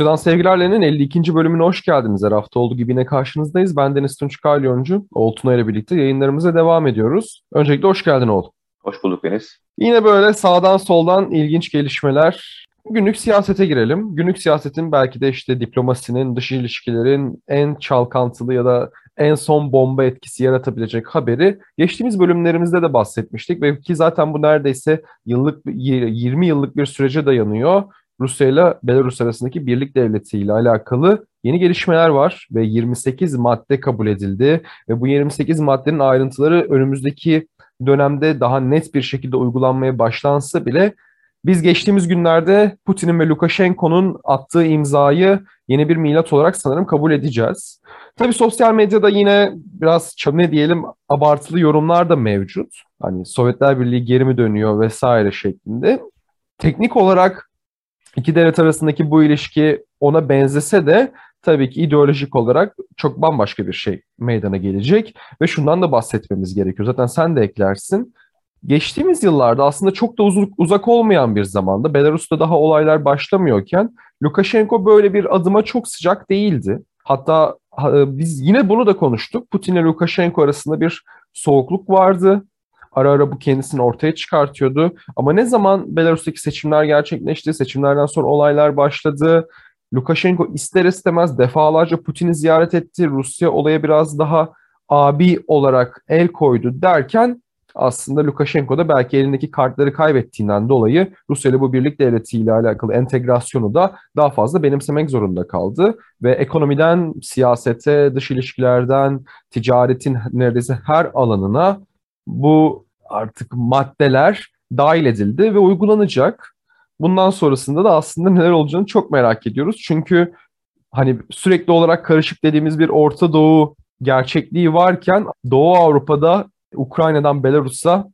Rusya'dan Sevgilerle'nin 52. bölümüne hoş geldiniz. Her hafta olduğu gibi yine karşınızdayız. Ben Deniz Tunç Kalyoncu. Oğul ile birlikte yayınlarımıza devam ediyoruz. Öncelikle hoş geldin Oğul. Hoş bulduk Deniz. Yine böyle sağdan soldan ilginç gelişmeler. Günlük siyasete girelim. Günlük siyasetin belki de işte diplomasinin, dış ilişkilerin en çalkantılı ya da en son bomba etkisi yaratabilecek haberi geçtiğimiz bölümlerimizde de bahsetmiştik ve ki zaten bu neredeyse yıllık 20 yıllık bir sürece dayanıyor. Rusya ile Belarus arasındaki birlik devleti ile alakalı yeni gelişmeler var ve 28 madde kabul edildi ve bu 28 maddenin ayrıntıları önümüzdeki dönemde daha net bir şekilde uygulanmaya başlansa bile biz geçtiğimiz günlerde Putin'in ve Lukashenko'nun attığı imzayı yeni bir milat olarak sanırım kabul edeceğiz. Tabii sosyal medyada yine biraz ne diyelim abartılı yorumlar da mevcut. Hani Sovyetler Birliği geri mi dönüyor vesaire şeklinde. Teknik olarak İki devlet arasındaki bu ilişki ona benzese de tabii ki ideolojik olarak çok bambaşka bir şey meydana gelecek ve şundan da bahsetmemiz gerekiyor. Zaten sen de eklersin. Geçtiğimiz yıllarda aslında çok da uzun, uzak olmayan bir zamanda Belarus'ta daha olaylar başlamıyorken Lukashenko böyle bir adıma çok sıcak değildi. Hatta biz yine bunu da konuştuk. Putin ile Lukashenko arasında bir soğukluk vardı ara ara bu kendisini ortaya çıkartıyordu. Ama ne zaman Belarus'taki seçimler gerçekleşti, seçimlerden sonra olaylar başladı. Lukashenko ister istemez defalarca Putin'i ziyaret etti. Rusya olaya biraz daha abi olarak el koydu derken aslında Lukashenko da belki elindeki kartları kaybettiğinden dolayı Rusya ile bu birlik devletiyle alakalı entegrasyonu da daha fazla benimsemek zorunda kaldı. Ve ekonomiden siyasete, dış ilişkilerden, ticaretin neredeyse her alanına bu artık maddeler dahil edildi ve uygulanacak. Bundan sonrasında da aslında neler olacağını çok merak ediyoruz. Çünkü hani sürekli olarak karışık dediğimiz bir Orta Doğu gerçekliği varken Doğu Avrupa'da Ukrayna'dan Belarus'a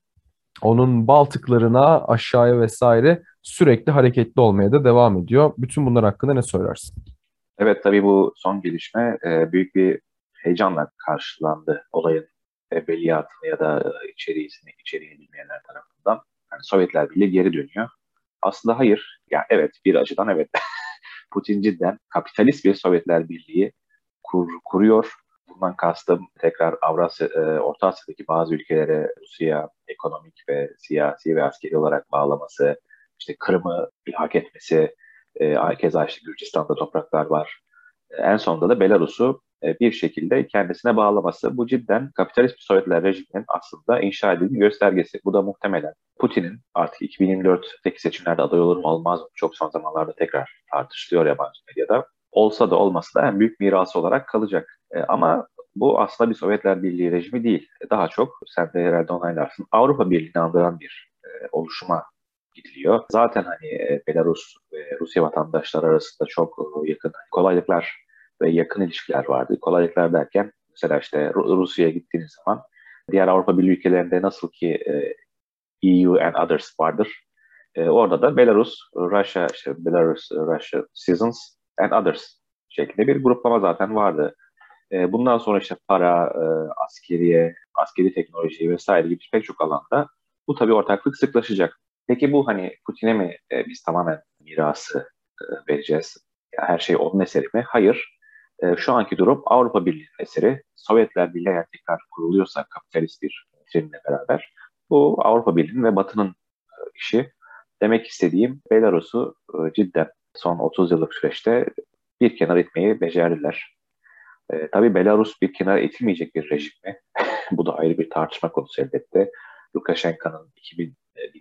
onun Baltıklarına aşağıya vesaire sürekli hareketli olmaya da devam ediyor. Bütün bunlar hakkında ne söylersin? Evet tabii bu son gelişme e, büyük bir heyecanla karşılandı olayın ebeliyatını ya da e, içeriğini, içeriğini bilmeyenler tarafından. Yani Sovyetler Birliği geri dönüyor. Aslında hayır. Yani evet bir açıdan evet. Putin cidden kapitalist bir Sovyetler Birliği kur, kuruyor. Bundan kastım tekrar Avrasya, e, Orta Asya'daki bazı ülkelere Rusya ekonomik ve siyasi ve askeri olarak bağlaması, işte Kırım'ı ilhak etmesi, e, keza işte Gürcistan'da topraklar var. E, en sonunda da Belarus'u bir şekilde kendisine bağlaması. Bu cidden kapitalist Sovyetler rejiminin aslında inşa edildiği göstergesi. Bu da muhtemelen Putin'in artık 2024'teki seçimlerde aday olur mu olmaz mı çok son zamanlarda tekrar tartışılıyor yabancı medyada. Olsa da olmasa da en büyük mirası olarak kalacak. E, ama bu aslında bir Sovyetler Birliği rejimi değil. E, daha çok sen de herhalde onaylarsın. Avrupa Birliği'ni andıran bir e, oluşuma gidiliyor. Zaten hani Belarus ve Rusya vatandaşları arasında çok yakın kolaylıklar ve yakın ilişkiler vardı. Kolaylıklar derken mesela işte Rusya'ya gittiğiniz zaman diğer Avrupa Birliği ülkelerinde nasıl ki e, EU and others vardır. E, orada da Belarus, Russia, işte Belarus, Russia Citizens and others şeklinde bir gruplama zaten vardı. E, bundan sonra işte para, e, askeriye, askeri teknoloji vesaire gibi pek çok alanda bu tabii ortaklık sıklaşacak. Peki bu hani Putin'e mi e, biz tamamen mirası e, vereceğiz? Her şey onun eseri mi? Hayır. E, şu anki durum Avrupa Birliği eseri. Sovyetler Birliği eğer tekrar kuruluyorsa kapitalist bir trenle beraber bu Avrupa Birliği'nin ve Batı'nın e, işi. Demek istediğim Belarus'u e, cidden son 30 yıllık süreçte bir kenar etmeyi becerdiler. E, tabii Belarus bir kenar itilmeyecek bir rejim mi? bu da ayrı bir tartışma konusu elbette. Lukashenko'nun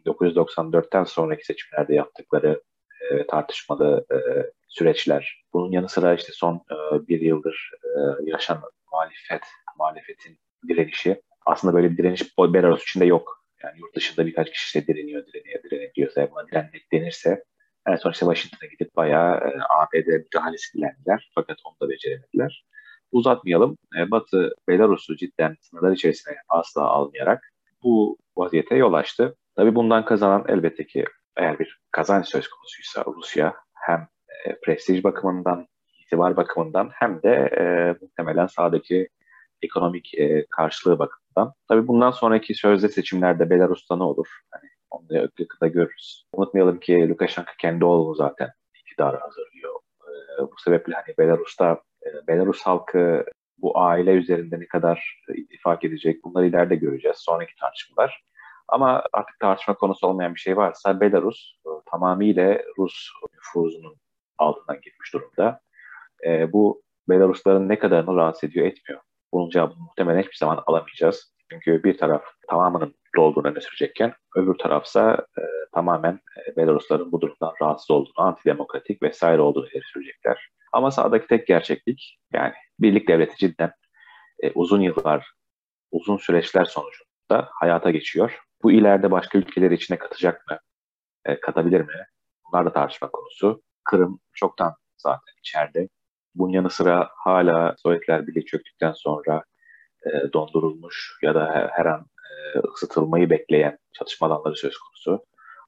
1994'ten sonraki seçimlerde yaptıkları e, tartışmalı e, süreçler. Bunun yanı sıra işte son e, bir yıldır e, yaşanan muhalefet, muhalefetin direnişi. Aslında böyle bir direniş Belarus içinde yok. Yani yurt dışında birkaç kişi işte direniyor, direniyor, direniyor diyorsa, buna direnmek denirse en son işte Washington'a gidip bayağı e, ABD müdahalesi dilendiler. Fakat onu da beceremediler. Uzatmayalım. E, Batı Belarus'u cidden sınırlar içerisine asla almayarak bu vaziyete yol açtı. Tabii bundan kazanan elbette ki eğer bir kazanç söz konusuysa Rusya hem e, prestij bakımından, itibar bakımından hem de e, muhtemelen sahadaki ekonomik e, karşılığı bakımından. Tabii bundan sonraki sözde seçimlerde Belarus'ta ne olur? Hani onu da yakında görürüz. Unutmayalım ki Lukashenko kendi oğlunu zaten iktidara hazırlıyor. E, bu sebeple hani Belarus'ta Belarus halkı bu aile üzerinde ne kadar ittifak edecek bunları ileride göreceğiz. Sonraki tartışmalar. Ama artık tartışma konusu olmayan bir şey varsa Belarus tamamıyla Rus nüfuzunun altından gitmiş durumda. E, bu Belarusların ne kadarını rahatsız ediyor etmiyor. Bunun cevabını muhtemelen hiçbir zaman alamayacağız. Çünkü bir taraf tamamının olduğunu öne sürecekken öbür tarafsa e, tamamen e, Belarusların bu durumdan rahatsız olduğunu, antidemokratik vesaire olduğunu ileri sürecekler. Ama sağdaki tek gerçeklik yani birlik devleti cidden e, uzun yıllar, uzun süreçler sonucunda hayata geçiyor. Bu ileride başka ülkeleri içine katacak mı? E, katabilir mi? Bunlar da tartışma konusu. Kırım çoktan zaten içeride. Bunun yanı sıra hala Sovyetler Birliği çöktükten sonra e, dondurulmuş ya da her an e, ısıtılmayı bekleyen çatışma alanları söz konusu.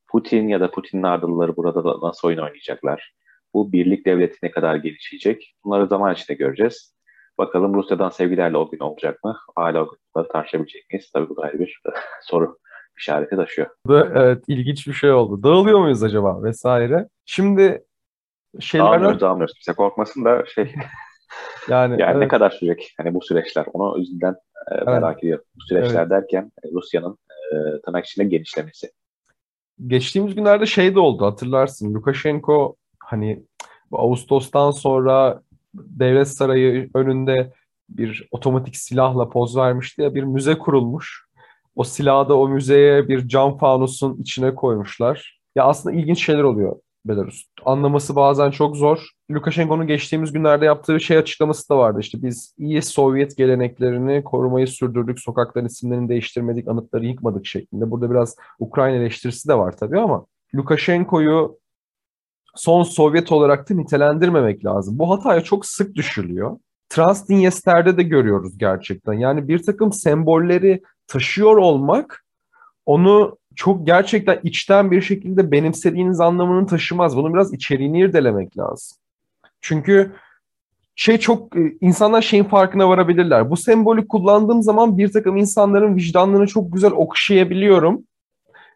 Putin ya da Putin'in ardılları burada da nasıl oyun oynayacaklar? Bu birlik devleti ne kadar gelişecek? Bunları zaman içinde göreceğiz. Bakalım Rusya'dan sevgilerle o gün olacak mı? Hala o günleri tartışabilecek miyiz? Tabii bu da ayrı bir soru işareti taşıyor. Evet ilginç bir şey oldu. Dağılıyor muyuz acaba vesaire? Şimdi şeylerden... Dağılmıyoruz dağılmıyoruz. Kimse korkmasın da şey yani, yani evet. ne kadar sürecek hani bu süreçler onu yüzünden e, evet. merak ediyorum. Bu süreçler evet. derken e, Rusya'nın e, tırnak içinde genişlemesi. Geçtiğimiz günlerde şey de oldu hatırlarsın. Lukashenko hani bu Ağustos'tan sonra devlet sarayı önünde bir otomatik silahla poz vermişti ya bir müze kurulmuş. O silahı da o müzeye bir cam fanusun içine koymuşlar. Ya aslında ilginç şeyler oluyor Belarus. Anlaması bazen çok zor. Lukashenko'nun geçtiğimiz günlerde yaptığı şey açıklaması da vardı. İşte biz iyi Sovyet geleneklerini korumayı sürdürdük, sokakların isimlerini değiştirmedik, anıtları yıkmadık şeklinde. Burada biraz Ukrayna eleştirisi de var tabii ama Lukashenko'yu son Sovyet olarak da nitelendirmemek lazım. Bu hataya çok sık düşülüyor. Transdinyester'de de görüyoruz gerçekten. Yani bir takım sembolleri taşıyor olmak onu çok gerçekten içten bir şekilde benimsediğiniz anlamını taşımaz. Bunu biraz içeriğini irdelemek lazım. Çünkü şey çok e, insanlar şeyin farkına varabilirler. Bu sembolü kullandığım zaman bir takım insanların vicdanlarını çok güzel okşayabiliyorum.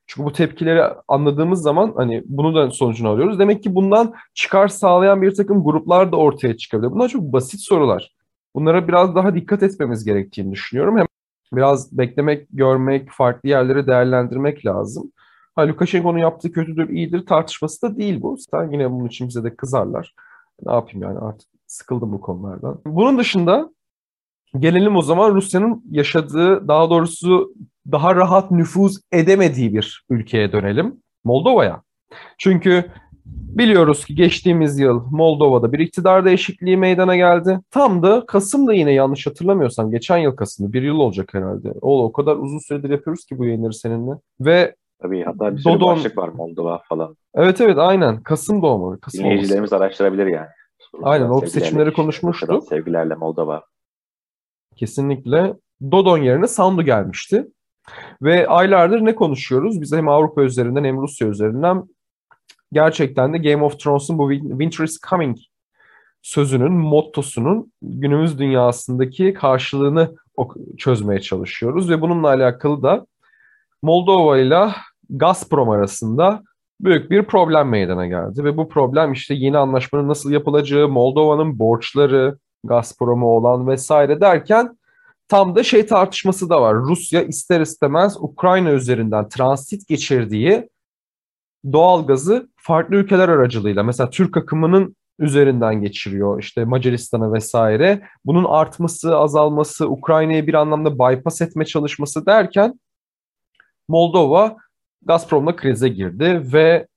Çünkü bu tepkileri anladığımız zaman hani bunu da sonucunu alıyoruz. Demek ki bundan çıkar sağlayan bir takım gruplar da ortaya çıkabilir. Bunlar çok basit sorular. Bunlara biraz daha dikkat etmemiz gerektiğini düşünüyorum. Hem biraz beklemek, görmek, farklı yerleri değerlendirmek lazım. Ha, Lukashenko'nun yaptığı kötüdür, iyidir tartışması da değil bu. Zaten yine bunun için bize de kızarlar. Ne yapayım yani artık sıkıldım bu konulardan. Bunun dışında gelelim o zaman Rusya'nın yaşadığı, daha doğrusu daha rahat nüfuz edemediği bir ülkeye dönelim. Moldova'ya. Çünkü Biliyoruz ki geçtiğimiz yıl Moldova'da bir iktidar değişikliği meydana geldi. Tam da Kasım'da yine yanlış hatırlamıyorsam geçen yıl Kasım'da bir yıl olacak herhalde. O, o kadar uzun süredir yapıyoruz ki bu yayınları seninle. Ve Tabii hatta bir sürü Dodon... başlık var Moldova falan. Evet evet aynen. Kasım doğumlu. Kasım Dinleyicilerimiz araştırabilir yani. Aynen o seçimleri konuşmuştuk. Sevgilerle Moldova. Kesinlikle. Dodon yerine Sandu gelmişti. Ve aylardır ne konuşuyoruz? Biz hem Avrupa üzerinden hem Rusya üzerinden gerçekten de Game of Thrones'un bu Winter is Coming sözünün, mottosunun günümüz dünyasındaki karşılığını çözmeye çalışıyoruz ve bununla alakalı da Moldova ile Gazprom arasında büyük bir problem meydana geldi ve bu problem işte yeni anlaşmanın nasıl yapılacağı, Moldova'nın borçları, Gazprom'a olan vesaire derken tam da şey tartışması da var. Rusya ister istemez Ukrayna üzerinden transit geçirdiği doğal gazı farklı ülkeler aracılığıyla mesela Türk akımının üzerinden geçiriyor işte Macaristan'a vesaire. Bunun artması, azalması, Ukrayna'yı bir anlamda bypass etme çalışması derken Moldova Gazprom'la krize girdi ve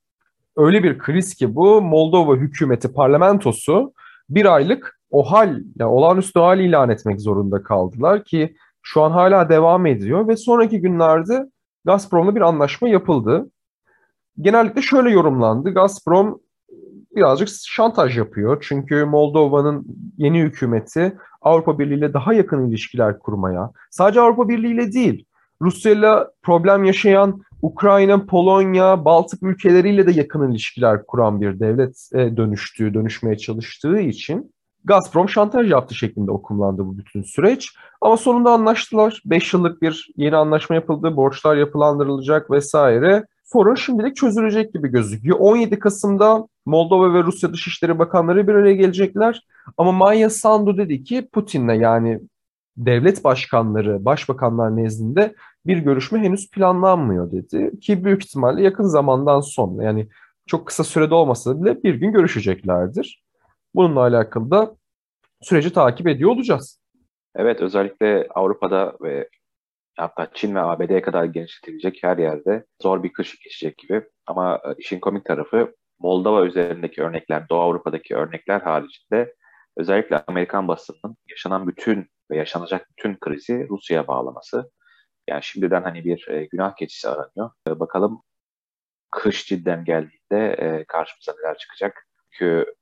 öyle bir kriz ki bu Moldova hükümeti, parlamentosu bir aylık o hal, yani olağanüstü hal ilan etmek zorunda kaldılar ki şu an hala devam ediyor ve sonraki günlerde Gazprom'la bir anlaşma yapıldı genellikle şöyle yorumlandı. Gazprom birazcık şantaj yapıyor. Çünkü Moldova'nın yeni hükümeti Avrupa Birliği ile daha yakın ilişkiler kurmaya, sadece Avrupa Birliği ile değil, Rusya ile problem yaşayan Ukrayna, Polonya, Baltık ülkeleriyle de yakın ilişkiler kuran bir devlet e, dönüştüğü, dönüşmeye çalıştığı için Gazprom şantaj yaptı şeklinde okumlandı bu bütün süreç. Ama sonunda anlaştılar. 5 yıllık bir yeni anlaşma yapıldı, borçlar yapılandırılacak vesaire. Sorun şimdilik çözülecek gibi gözüküyor. 17 Kasım'da Moldova ve Rusya Dışişleri Bakanları bir araya gelecekler. Ama Maya Sandu dedi ki Putin'le yani devlet başkanları, başbakanlar nezdinde bir görüşme henüz planlanmıyor dedi. Ki büyük ihtimalle yakın zamandan sonra yani çok kısa sürede olmasa bile bir gün görüşeceklerdir. Bununla alakalı da süreci takip ediyor olacağız. Evet özellikle Avrupa'da ve hatta Çin ve ABD'ye kadar genişletilecek her yerde zor bir kış geçecek gibi. Ama e, işin komik tarafı Moldova üzerindeki örnekler, Doğu Avrupa'daki örnekler haricinde özellikle Amerikan basınının yaşanan bütün ve yaşanacak bütün krizi Rusya'ya bağlaması. Yani şimdiden hani bir e, günah keçisi aranıyor. E, bakalım kış cidden geldiğinde e, karşımıza neler çıkacak. Çünkü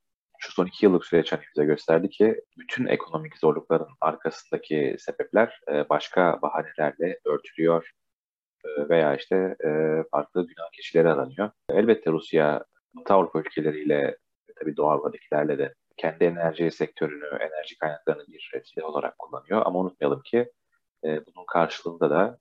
şu son iki yıllık süreç hani bize gösterdi ki bütün ekonomik zorlukların arkasındaki sebepler e, başka bahanelerle örtülüyor e, veya işte e, farklı günah kişileri aranıyor. Elbette Rusya Batı Avrupa ülkeleriyle tabii Doğu Avrupa'dakilerle de kendi enerji sektörünü, enerji kaynaklarını bir silah olarak kullanıyor. Ama unutmayalım ki bunun karşılığında da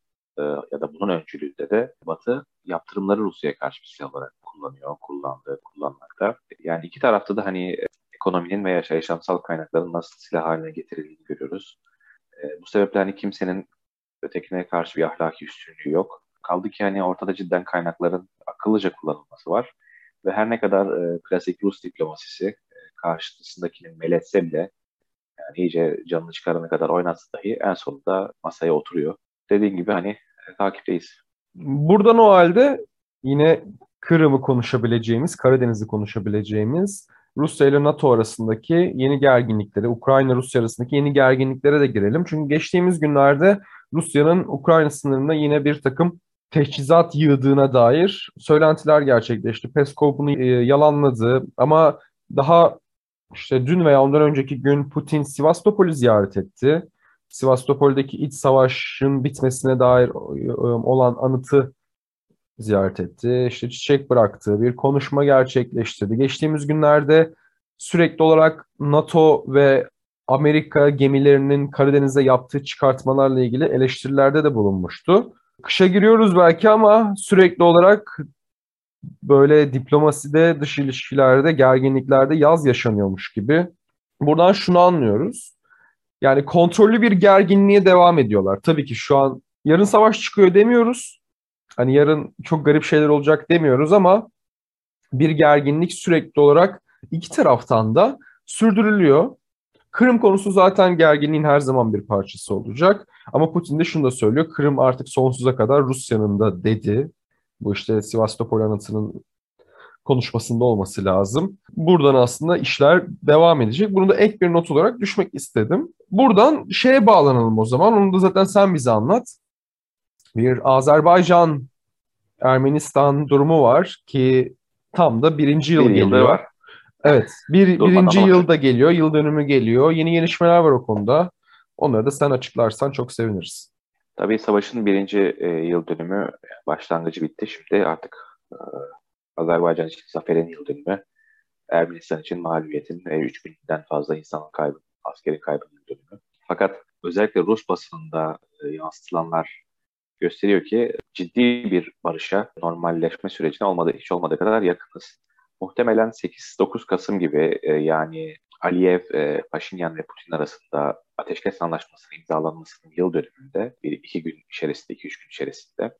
ya da bunun öncülüğünde de Batı yaptırımları Rusya'ya karşı bir silah olarak kullanıyor, kullandı, kullanmakta. Yani iki tarafta da hani ekonominin veya yaşamsal kaynakların nasıl silah haline getirildiğini görüyoruz. E, bu sebeple hani kimsenin ötekine karşı bir ahlaki üstünlüğü yok. Kaldı ki hani ortada cidden kaynakların akıllıca kullanılması var. Ve her ne kadar e, klasik Rus diplomasisi e, karşısındakini meletse bile yani iyice canını çıkarana kadar oynatsa dahi en sonunda masaya oturuyor. Dediğim gibi hani e, takipteyiz. Buradan o halde yine Kırım'ı konuşabileceğimiz, Karadeniz'i konuşabileceğimiz Rusya ile NATO arasındaki yeni gerginliklere, Ukrayna-Rusya arasındaki yeni gerginliklere de girelim. Çünkü geçtiğimiz günlerde Rusya'nın Ukrayna sınırında yine bir takım teçhizat yığdığına dair söylentiler gerçekleşti. Peskov bunu e, yalanladı ama daha işte dün veya ondan önceki gün Putin Sivastopol'ü ziyaret etti. Sivastopol'deki iç savaşın bitmesine dair e, olan anıtı ziyaret etti. İşte çiçek bıraktı, bir konuşma gerçekleştirdi. Geçtiğimiz günlerde sürekli olarak NATO ve Amerika gemilerinin Karadeniz'de yaptığı çıkartmalarla ilgili eleştirilerde de bulunmuştu. Kışa giriyoruz belki ama sürekli olarak böyle diplomaside, dış ilişkilerde, gerginliklerde yaz yaşanıyormuş gibi. Buradan şunu anlıyoruz. Yani kontrollü bir gerginliğe devam ediyorlar. Tabii ki şu an yarın savaş çıkıyor demiyoruz hani yarın çok garip şeyler olacak demiyoruz ama bir gerginlik sürekli olarak iki taraftan da sürdürülüyor. Kırım konusu zaten gerginliğin her zaman bir parçası olacak. Ama Putin de şunu da söylüyor. Kırım artık sonsuza kadar Rusya'nın da dedi. Bu işte Sivastopol anıtının konuşmasında olması lazım. Buradan aslında işler devam edecek. Bunu da ek bir not olarak düşmek istedim. Buradan şeye bağlanalım o zaman. Onu da zaten sen bize anlat bir Azerbaycan Ermenistan durumu var ki tam da birinci yıl bir geliyor. Var. Evet, bir, birinci yılda geliyor, yıl dönümü geliyor. Yeni gelişmeler var o konuda. Onları da sen açıklarsan çok seviniriz. Tabii savaşın birinci e, yıl dönümü başlangıcı bitti. Şimdi artık e, Azerbaycan için zaferin yıl dönümü, Ermenistan için mağlubiyetin e, 3000'den fazla insanın kaybı, askeri kaybının yıl dönümü. Fakat özellikle Rus basınında e, yansıtılanlar gösteriyor ki ciddi bir barışa, normalleşme sürecine olmadı, hiç olmadığı kadar yakınız. Muhtemelen 8-9 Kasım gibi e, yani Aliyev, e, Paşinyan ve Putin arasında ateşkes anlaşmasının imzalanmasının yıl dönümünde, bir iki gün içerisinde, iki üç gün içerisinde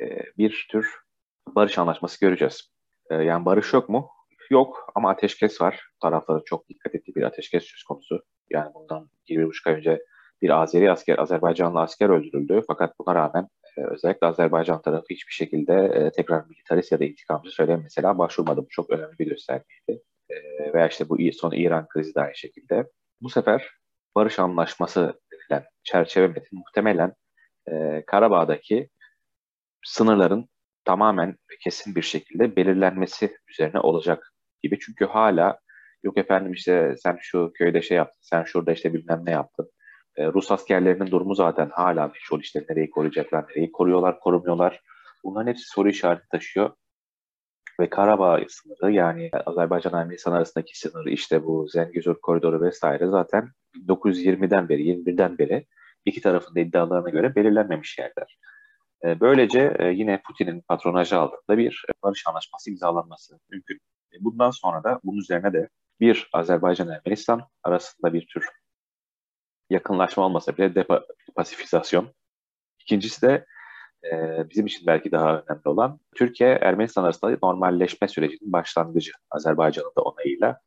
e, bir tür barış anlaşması göreceğiz. E, yani barış yok mu? Yok ama ateşkes var. Tarafları çok dikkat ettiği bir ateşkes söz konusu. Yani bundan 20,5 ay önce bir Azeri asker, Azerbaycanlı asker öldürüldü. Fakat buna rağmen e, özellikle Azerbaycan tarafı hiçbir şekilde e, tekrar militarist ya da intikamcı söylem mesela başvurmadı. Bu çok önemli bir göstergeydi. E, veya işte bu son İran krizi de aynı şekilde. Bu sefer barış anlaşması denilen çerçeve metin muhtemelen Karabağ'daki sınırların tamamen kesin bir şekilde belirlenmesi üzerine olacak gibi. Çünkü hala yok efendim işte sen şu köyde şey yaptın, sen şurada işte bilmem ne yaptın e, Rus askerlerinin durumu zaten hala meşhur işte nereyi koruyacaklar, nereyi koruyorlar, korumuyorlar. Bunların hepsi soru işareti taşıyor. Ve Karabağ sınırı yani Azerbaycan Ermenistan arasındaki sınır işte bu Zengezur koridoru vesaire zaten 1920'den beri 21'den beri iki tarafın da iddialarına göre belirlenmemiş yerler. E, böylece e, yine Putin'in patronajı altında bir barış anlaşması imzalanması mümkün. E, bundan sonra da bunun üzerine de bir Azerbaycan-Ermenistan arasında bir tür yakınlaşma olmasa bile depasifizasyon. İkincisi de e, bizim için belki daha önemli olan Türkiye-Ermenistan arasında normalleşme sürecinin başlangıcı Azerbaycan'ın da onayıyla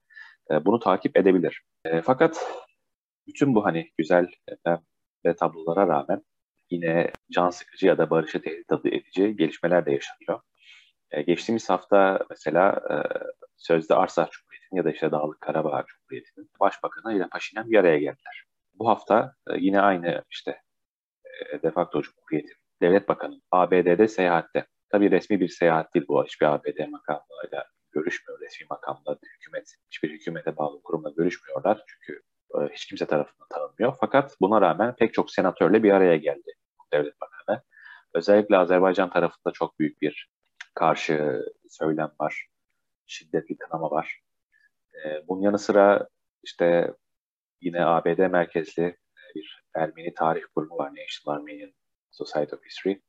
e, bunu takip edebilir. E, fakat bütün bu hani güzel ve tablolara rağmen yine can sıkıcı ya da barışı tehdit edici gelişmeler de yaşanıyor. E, geçtiğimiz hafta mesela e, sözde Arsa Cumhuriyeti'nin ya da işte Dağlık Karabağ Cumhuriyeti'nin başbakanı ile Paşinyan bir araya geldiler. Bu hafta e, yine aynı işte e, de facto Cumhuriyeti devlet bakanı ABD'de seyahatte. Tabii resmi bir seyahat değil bu. Hiçbir ABD makamlarıyla görüşmüyor. Resmi makamla hükümet, hiçbir hükümete bağlı kurumla görüşmüyorlar. Çünkü hiç kimse tarafından tanınmıyor. Fakat buna rağmen pek çok senatörle bir araya geldi devlet bakanı. Özellikle Azerbaycan tarafında çok büyük bir karşı söylem var. Şiddetli kınama var. E, bunun yanı sıra işte yine ABD merkezli bir Ermeni tarih kurumu var. National Armenian Society of History.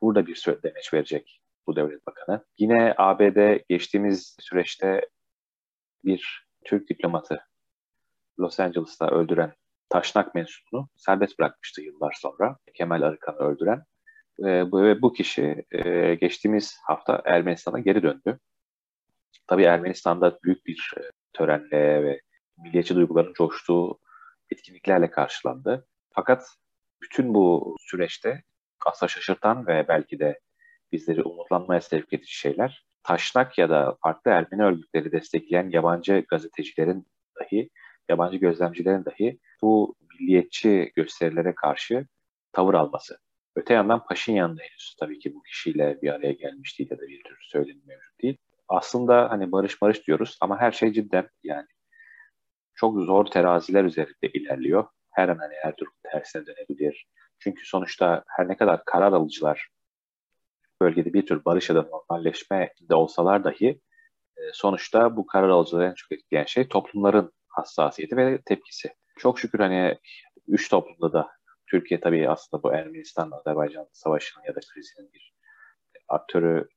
Burada bir demeç verecek bu devlet bakanı. Yine ABD geçtiğimiz süreçte bir Türk diplomatı Los Angeles'ta öldüren Taşnak mensubunu serbest bırakmıştı yıllar sonra. Kemal Arıkan'ı öldüren. E, bu, bu kişi e, geçtiğimiz hafta Ermenistan'a geri döndü. Tabii Ermenistan'da büyük bir e, törenle ve milliyetçi duyguların coştuğu etkinliklerle karşılandı. Fakat bütün bu süreçte aslında şaşırtan ve belki de bizleri umutlanmaya sevk edici şeyler taşnak ya da farklı Ermeni örgütleri destekleyen yabancı gazetecilerin dahi, yabancı gözlemcilerin dahi bu milliyetçi gösterilere karşı tavır alması. Öte yandan Paşinyan da henüz tabii ki bu kişiyle bir araya gelmiş değil ya da bir tür söylemi mevcut değil. Aslında hani barış barış diyoruz ama her şey cidden yani çok zor teraziler üzerinde ilerliyor. Her an hani her durum tersine dönebilir. Çünkü sonuçta her ne kadar karar alıcılar bölgede bir tür barış ya da normalleşme de olsalar dahi e, sonuçta bu karar alıcıları en çok etkileyen şey toplumların hassasiyeti ve tepkisi. Çok şükür hani üç toplumda da Türkiye tabii aslında bu Ermenistan-Azerbaycan savaşının ya da krizinin bir aktörü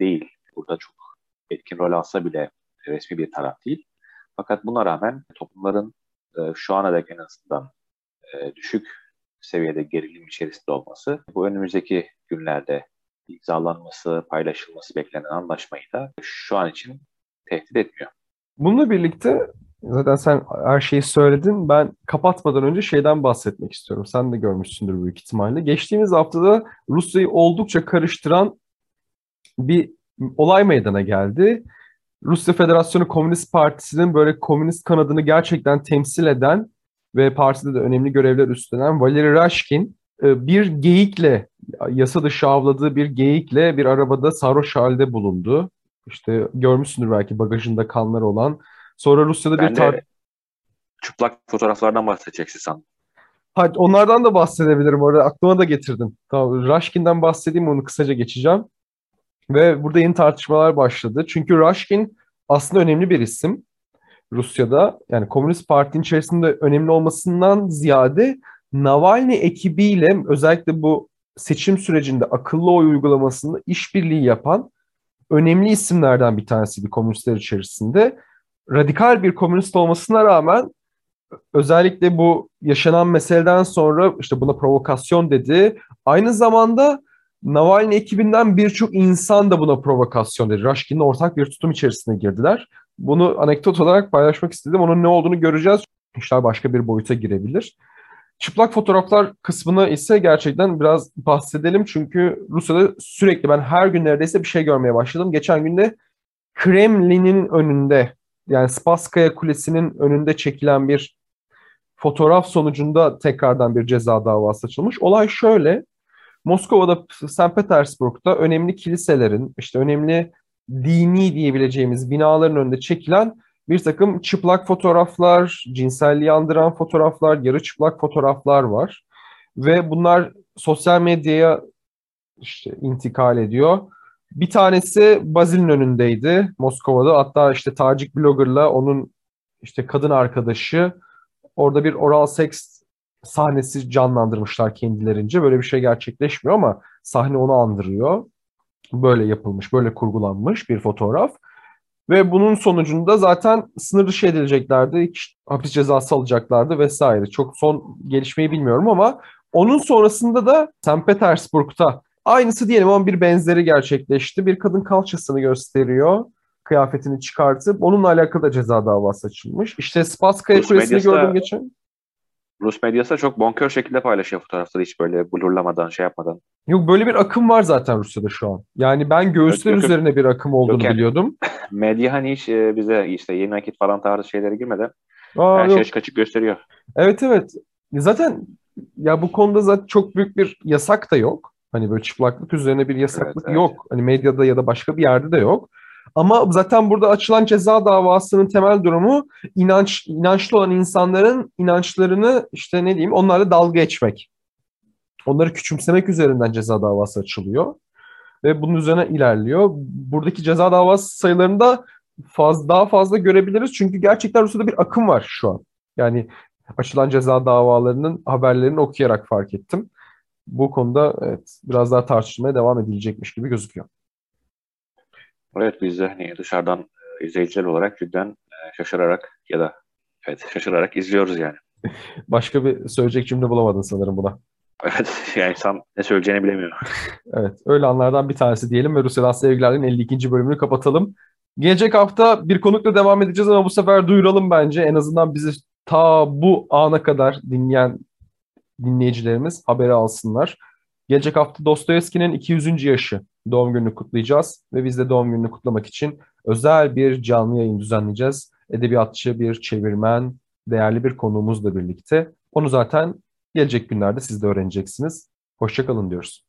değil. Burada çok etkin rol alsa bile resmi bir taraf değil. Fakat buna rağmen toplumların e, şu ana dek en azından e, düşük seviyede gerilim içerisinde olması bu önümüzdeki günlerde imzalanması, paylaşılması beklenen anlaşmayı da şu an için tehdit etmiyor. Bununla birlikte zaten sen her şeyi söyledin. Ben kapatmadan önce şeyden bahsetmek istiyorum. Sen de görmüşsündür büyük ihtimalle. Geçtiğimiz haftada Rusya'yı oldukça karıştıran bir olay meydana geldi. Rusya Federasyonu Komünist Partisi'nin böyle komünist kanadını gerçekten temsil eden ve partide de önemli görevler üstlenen Valery Rashkin e, bir geyikle, yasa dışı avladığı bir geyikle bir arabada sarhoş halde bulundu. İşte görmüşsündür belki bagajında kanlar olan. Sonra Rusya'da ben bir tar- çıplak fotoğraflardan bahsedeceksin sandım. Hadi onlardan da bahsedebilirim. Orada aklıma da getirdim. Tamam, Rashkin'den bahsedeyim onu kısaca geçeceğim. Ve burada yeni tartışmalar başladı. Çünkü Rashkin aslında önemli bir isim. Rusya'da yani Komünist Parti'nin içerisinde önemli olmasından ziyade Navalny ekibiyle özellikle bu seçim sürecinde akıllı oy uygulamasında işbirliği yapan önemli isimlerden bir tanesiydi komünistler içerisinde. Radikal bir komünist olmasına rağmen özellikle bu yaşanan meseleden sonra işte buna provokasyon dedi. Aynı zamanda Navalny ekibinden birçok insan da buna provokasyon dedi. Rashkin'le ortak bir tutum içerisine girdiler. Bunu anekdot olarak paylaşmak istedim. Onun ne olduğunu göreceğiz. İşler başka bir boyuta girebilir. Çıplak fotoğraflar kısmını ise gerçekten biraz bahsedelim. Çünkü Rusya'da sürekli ben her gün neredeyse bir şey görmeye başladım. Geçen günde Kremlin'in önünde yani Spaskaya Kulesi'nin önünde çekilen bir fotoğraf sonucunda tekrardan bir ceza davası açılmış. Olay şöyle. Moskova'da, St. Petersburg'da önemli kiliselerin, işte önemli dini diyebileceğimiz binaların önünde çekilen bir takım çıplak fotoğraflar, cinselliği andıran fotoğraflar, yarı çıplak fotoğraflar var. Ve bunlar sosyal medyaya işte intikal ediyor. Bir tanesi Bazil'in önündeydi Moskova'da. Hatta işte Tacik bloggerla onun işte kadın arkadaşı orada bir oral seks sahnesi canlandırmışlar kendilerince. Böyle bir şey gerçekleşmiyor ama sahne onu andırıyor. Böyle yapılmış, böyle kurgulanmış bir fotoğraf. Ve bunun sonucunda zaten sınır dışı edileceklerdi. Hapis cezası alacaklardı vesaire. Çok son gelişmeyi bilmiyorum ama onun sonrasında da St. Petersburg'da aynısı diyelim ama bir benzeri gerçekleşti. Bir kadın kalçasını gösteriyor kıyafetini çıkartıp onunla alakalı da ceza davası açılmış. İşte Spaskaya Rus Kulesi'ni medyası gördüm geçen. Rus medyası da çok bonkör şekilde paylaşıyor fotoğrafları hiç böyle blurlamadan şey yapmadan. Yok böyle bir akım var zaten Rusya'da şu an. Yani ben göğüsler Yok, yok, yok. üzerine bir akım olduğunu Yok yani. biliyordum. Medya hani hiç e, bize işte yeni nakit falan tarzı şeylere girmeden Aa, her yok. şey açık açık gösteriyor. Evet evet. Zaten ya bu konuda zaten çok büyük bir yasak da yok. Hani böyle çıplaklık üzerine bir yasaklık Evet, evet. yok. Hani medyada ya da başka bir yerde de yok. Ama zaten burada açılan ceza davasının temel durumu inanç inançlı olan insanların inançlarını işte ne diyeyim onlarla dalga geçmek. Onları küçümsemek üzerinden ceza davası açılıyor. Ve bunun üzerine ilerliyor. Buradaki ceza davası sayılarında faz, daha fazla görebiliriz. Çünkü gerçekten Rusya'da bir akım var şu an. Yani açılan ceza davalarının haberlerini okuyarak fark ettim. Bu konuda evet biraz daha tartışılmaya devam edilecekmiş gibi gözüküyor. Evet biz de hani dışarıdan e, izleyiciler olarak cidden e, şaşırarak ya da evet şaşırarak izliyoruz yani. Başka bir söyleyecek cümle bulamadın sanırım buna. Evet yani tam ne söyleyeceğini bilemiyor. Evet, öyle anlardan bir tanesi diyelim ve Rusya'dan Sevgiler'in 52. bölümünü kapatalım. Gelecek hafta bir konukla devam edeceğiz ama bu sefer duyuralım bence. En azından bizi ta bu ana kadar dinleyen dinleyicilerimiz haberi alsınlar. Gelecek hafta Dostoyevski'nin 200. yaşı doğum gününü kutlayacağız ve biz de doğum gününü kutlamak için özel bir canlı yayın düzenleyeceğiz. Edebiyatçı, bir çevirmen, değerli bir konuğumuzla birlikte. Onu zaten gelecek günlerde siz de öğreneceksiniz. Hoşçakalın diyoruz.